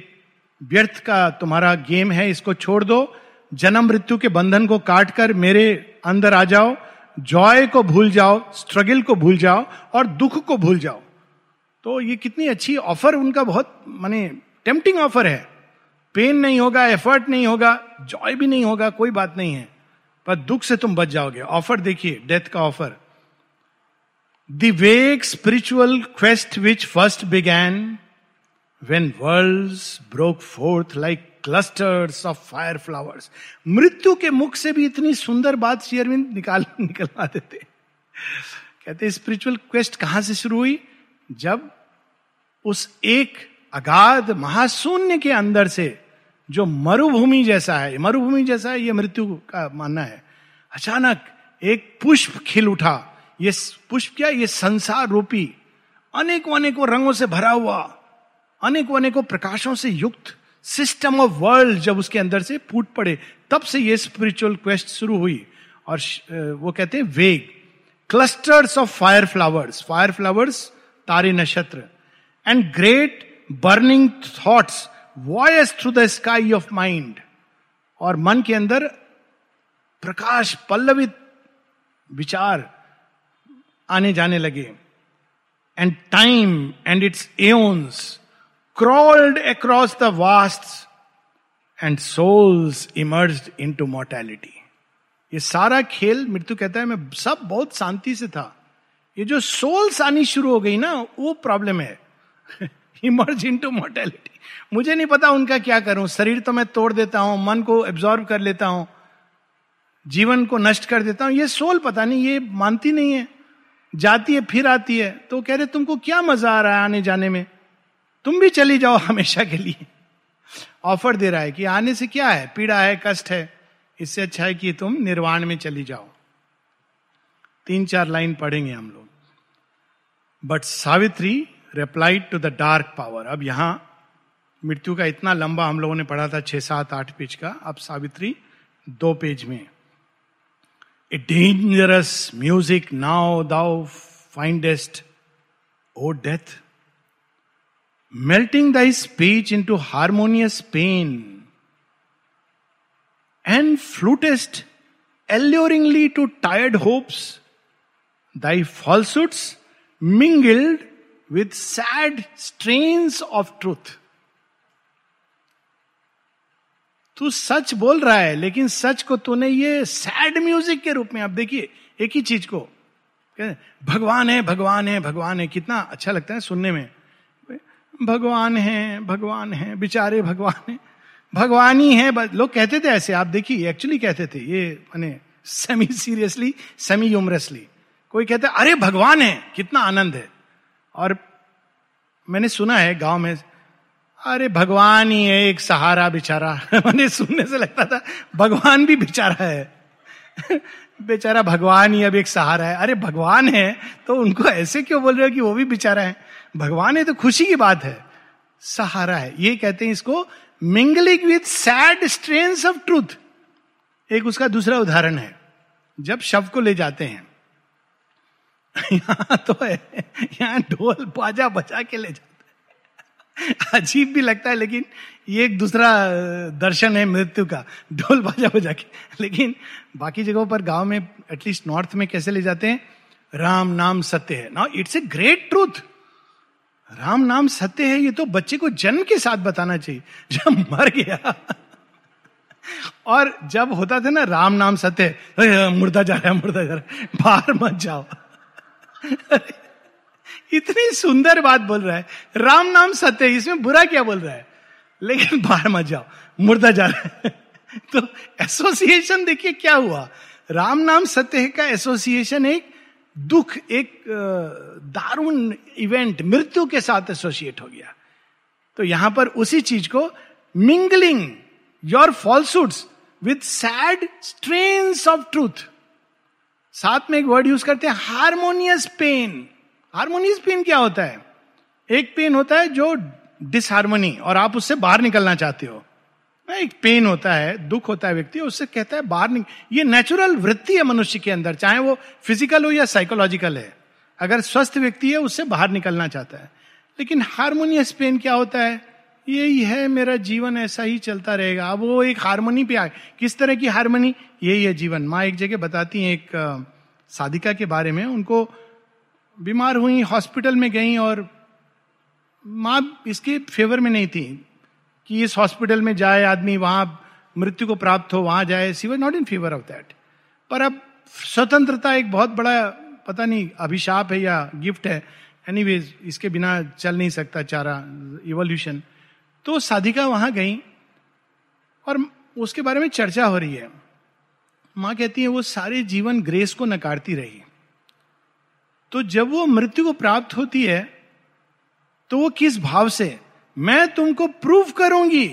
व्यर्थ का तुम्हारा गेम है, इसको छोड़ दो। जन्म मृत्यु के बंधन को काट कर मेरे अंदर आ जाओ, जॉय को भूल जाओ, स्ट्रगल को भूल जाओ और दुख को भूल जाओ। तो ये कितनी अच्छी ऑफ़र उनका बहुत, माने टेम्पटिंग ऑफ़र है। पेन नहीं होगा एफर्ट नहीं होगा, जॉय भी नहीं होगा, कोई बात नहीं है। पर दुख से तुम बच जाओगे। ऑफ़र देखिए डेथ का offer the spiritual quest which first began when world broke forth like clusters of fire flowers मृत्यु के मुख से भी इतनी सुंदर बात श्री अरविंद निकाल, निकलवा देते। कहते स्पिरिचुअल क्वेस्ट कहाँ से शुरू हुई? जब उस एक अगाध महाशून्य के अंदर से, जो मरुभूमि जैसा है, मरुभूमि जैसा है, ये मृत्यु का मानना है। अचानक एक पुष्प खिल उठा। ये पुष्प क्या? ये संसार रूपी अनेकों अनेकों रंगों से भरा हुआ। अनेकों अनेकों प्रकाशों से युक्त सिस्टम ऑफ़ वर्ल्ड जब उसके अंदर से फूट पड़े, तब से ये स्पिरिचुअल क्वेस्ट शुरू हुई। और वो कहते हैं vague. Clusters of fire flowers fire flowers तारे नक्षत्र। And great burning thoughts voyaged through the sky of mind और मन के अंदर प्रकाश, पल्लवित विचार आने जाने लगे। And time and its aeons crawled across the vasts and souls emerged into mortality. ये सारा खेल, मृत्यु कहता है, मैं सब बहुत शांति से था। ये जो सोल्स आनी शुरू हो गई ना, वो प्रॉब्लम है। इमर्ज इन टू मोर्टेलिटी मुझे नहीं पता उनका क्या करूँ। शरीर तो मैं तोड़ देता हूँ, मन को एब्जॉर्व कर लेता हूँ, जीवन को नष्ट कर देता हूँ। ये सोल पता नहीं, ये मानती नहीं है। जाती है, फिर आती है। तो कह रहे, तुमको क्या मज़ा आ रहा है आने जाने में? तुम भी चली जाओ हमेशा के लिए। ऑफ़र दे रहा है कि आने से क्या है? पीड़ा है, कष्ट है। इससे अच्छा है कि तुम निर्वाण में चली जाओ। तीन चार लाइन पढ़ेंगे हम लोग। But Savitri replied to the dark power अब यहाँ मृत्यु का इतना लंबा हम लोगों ने पढ़ा था, छह सात आठ पेज का। अब सावित्री दो पेज में। A dangerous music now thou findest O death melting thy speech into harmonious pain, and flutest alluringly to tired hopes, thy falsehoods mingled with sad strains of truth. तू सच बोल रहा है लेकिन सच को तूने ये सैड म्यूज़िक के रूप में आप देखिए एक ही चीज़ को भगवान है भगवान है भगवान है कितना अच्छा लगता है सुनने में भगवान है भगवान है, बेचारे भगवान है। भगवान ही है लोग कहते थे ऐसे, आप देखिए एक्चुअली कहते थे, ये मैंने सेमी सीरियसली सेमी ह्यूमरसली कोई कहते, अरे, भगवान है, कितना आनंद है। और मैंने सुना है गाँव में, अरे, भगवान ही है एक सहारा बेचारा। मैंने सुनने से लगता था, भगवान भी बेचारा है। बेचारा, भगवान ही अब एक सहारा है। अरे, भगवान है? तो उनको ऐसे क्यों बोल रहे हो कि वो भी बेचारा है? भगवान है तो खुशी की बात है। सहारा है। ये कहते हैं इसको mingling with sad strains of truth. एक उसका दूसरा उदाहरण है। जब शव को ले जाते हैं, यहाँ तो है, यहाँ ढोल बाजा बजा के ले जाते हैं। अजीब भी लगता है, लेकिन ये एक दूसरा दर्शन है मृत्यु का। ढोल बाजा बजा के। लेकिन बाकी जगहों पर गाँव में एटलीस्ट नॉर्थ में कैसे ले जाते हैं? राम नाम सत्य है। Now it's a great truth Ram नाम सत्य है, ये तो बच्चे को जन्म के साथ बताना चाहिए। जब मर गया, और जब होता था ना, राम नाम सत्य मुर्दा जा रहा है, मुर्दा जा रहा है, बाहर मत जाओ। इतनी सुंदर बात बोल रहा है। राम नाम सत्य इसमें बुरा क्या बोल रहा है? लेकिन बाहर मत जाओ, मुर्दा जा रहा है। तो एसोसिएशन देखिए क्या हुआ। राम नाम सत्य का एसोसिएशन एक दुख एक दारुण इवेंट मृत्यु के साथ एसोसिएट हो गया। तो यहाँ पर उसी चीज़ को mingling your falsehoods with sad strains of truth साथ में एक वर्ड यूज़ करते हैं हारमोनियस पेन हारमोनियस पेन क्या होता है? एक पेन होता है जो डिसहारमोनी और आप उससे बाहर निकलना चाहते हो। एक पेन होता है, दुख होता है व्यक्ति, उससे कहता है, बाहर निक... ये नेचुरल वृत्ति है मनुष्य के अंदर, चाहे वो फ़िज़िकल हो या साइकोलॉजिकल है। अगर स्वस्थ व्यक्ति है, उससे बाहर निकलना चाहता है। लेकिन हारमोनियस पेन क्या होता है? यही है मेरा जीवन, ऐसा ही चलता रहेगा। अब वो एक हारमोनी पे आए। किस तरह की हारमोनी यही है जीवन। माँ एक जगह बताती हैं, एक साधिका के बारे में। उनको बीमार हुई हॉस्पिटल में गई और माँ इसके फेवर में नहीं थी। कि इस हॉस्पिटल में जाए आदमी, वहाँ मृत्यु को प्राप्त हो, वहाँ जाए, she was not in favour of that. पर अब स्वतंत्रता एक बहुत बड़ा, पता नहीं, अभिशाप है या गिफ्ट है। एनीवेज इसके बिना चल नहीं सकता चारा इवोल्यूशन तो साधिका वहाँ गई और उसके बारे में चर्चा हो रही है। माँ कहती है, वो सारे जीवन ग्रेस को नकारती रही। तो जब वो मृत्यु को प्राप्त होती है तो वो किस भाव से मैं तुमको प्रूव करूँगी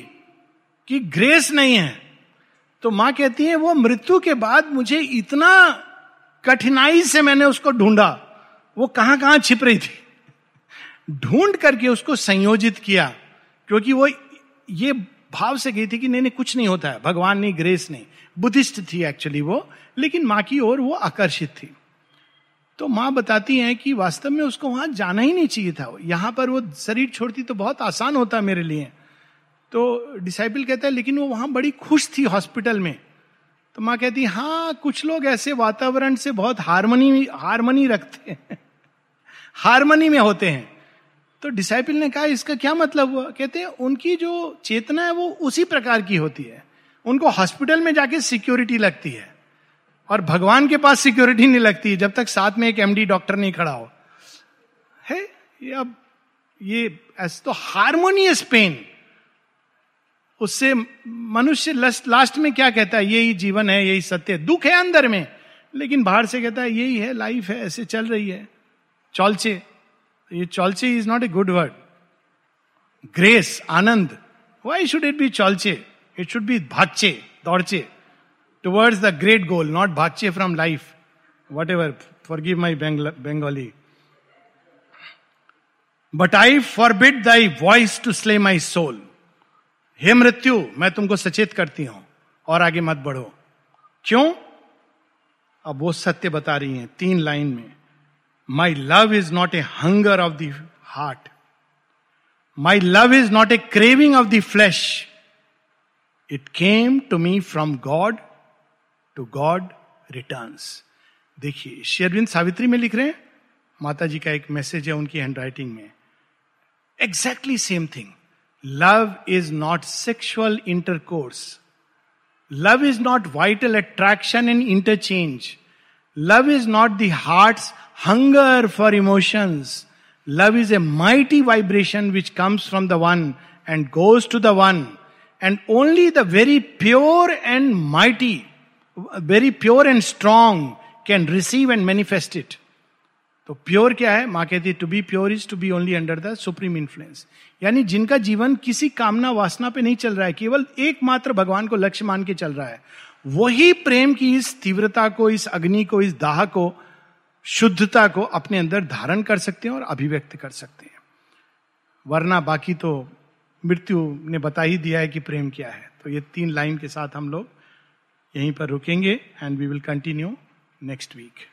कि ग्रेस नहीं है। तो माँ कहती है, वो मृत्यु के बाद मुझे इतना कठिनाई से मैंने उसको ढूंढा। वो कहाँ कहाँ छिप रही थी? ढूंढ करके उसको संयोजित किया, क्योंकि वो ये भाव से गई थी कि नहीं नहीं, कुछ नहीं होता है। भगवान नहीं ग्रेस नहीं। बुद्धिस्ट थी एक्चुअली वो, लेकिन माँ की ओर वो आकर्षित थी। तो माँ बताती हैं कि वास्तव में उसको वहाँ जाना ही नहीं चाहिए था। यहाँ पर वो शरीर छोड़ती तो बहुत आसान होता मेरे लिए। तो डिसाइपल कहता है, लेकिन वो वहाँ बड़ी खुश थी हॉस्पिटल में। तो माँ कहती हाँ कुछ लोग ऐसे वातावरण से बहुत हारमोनी हारमोनी रखते हैं। हारमोनी में होते हैं। तो डिसाइपल ने कहा, इसका क्या मतलब हुआ? कहते हैं, उनकी जो चेतना है वो उसी प्रकार की होती है। उनको हॉस्पिटल में जाके सिक्योरिटी लगती है। और भगवान के पास सिक्योरिटी नहीं लगती, जब तक साथ में एक एमडी डॉक्टर नहीं खड़ा हो। है? ये अब, ये तो हारमोनियस पेन उससे मनुष्य लास्ट में क्या कहता है? यही जीवन है, यही सत्य है। दुख है अंदर में, लेकिन बाहर से कहता है, यही है लाइफ है, ऐसे चल रही है। चौलचे। ये चौलचे is not a good word grace Anand. Why should it be चौलचे? इट शुड बी भागचे दौड़चे। The great goal not भागचे from life whatever forgive my Bengali but I forbid thy voice to slay my soul हे मृत्यु मैं तुमको सचेत करती हूँ और आगे मत बढ़ो क्यों अब वो सत्य बता रही हैं तीन लाइन में My love is not a hunger of the heart. My love is not a craving of the flesh. It came to me from God, to God returns. देखिए शेरविंद सावित्री में लिख रहे हैं माता जी का एक मैसेज है उनकी हैंडराइटिंग में exactly same thing love is not sexual intercourse love is not vital attraction and interchange love is not the heart's hunger for emotions. Love is a mighty vibration which comes from the one and goes to the one and only the very pure and mighty very pure and strong can receive and manifest it तो pure क्या है? माँ कहती to be pure is to be only under the supreme influence यानी जिनका जीवन किसी कामना वासना पे नहीं चल रहा है, केवल एकमात्र भगवान को लक्ष्य मान के चल रहा है, वही प्रेम की इस तीव्रता को, इस अग्नि को, इस दाह को, शुद्धता को अपने अंदर धारण कर सकते हैं और अभिव्यक्त कर सकते हैं। वरना बाकी तो मृत्यु ने बता ही दिया है कि प्रेम क्या है। तो ये तीन लाइन के साथ हम लोग यहीं पर रुकेंगे and we will continue next week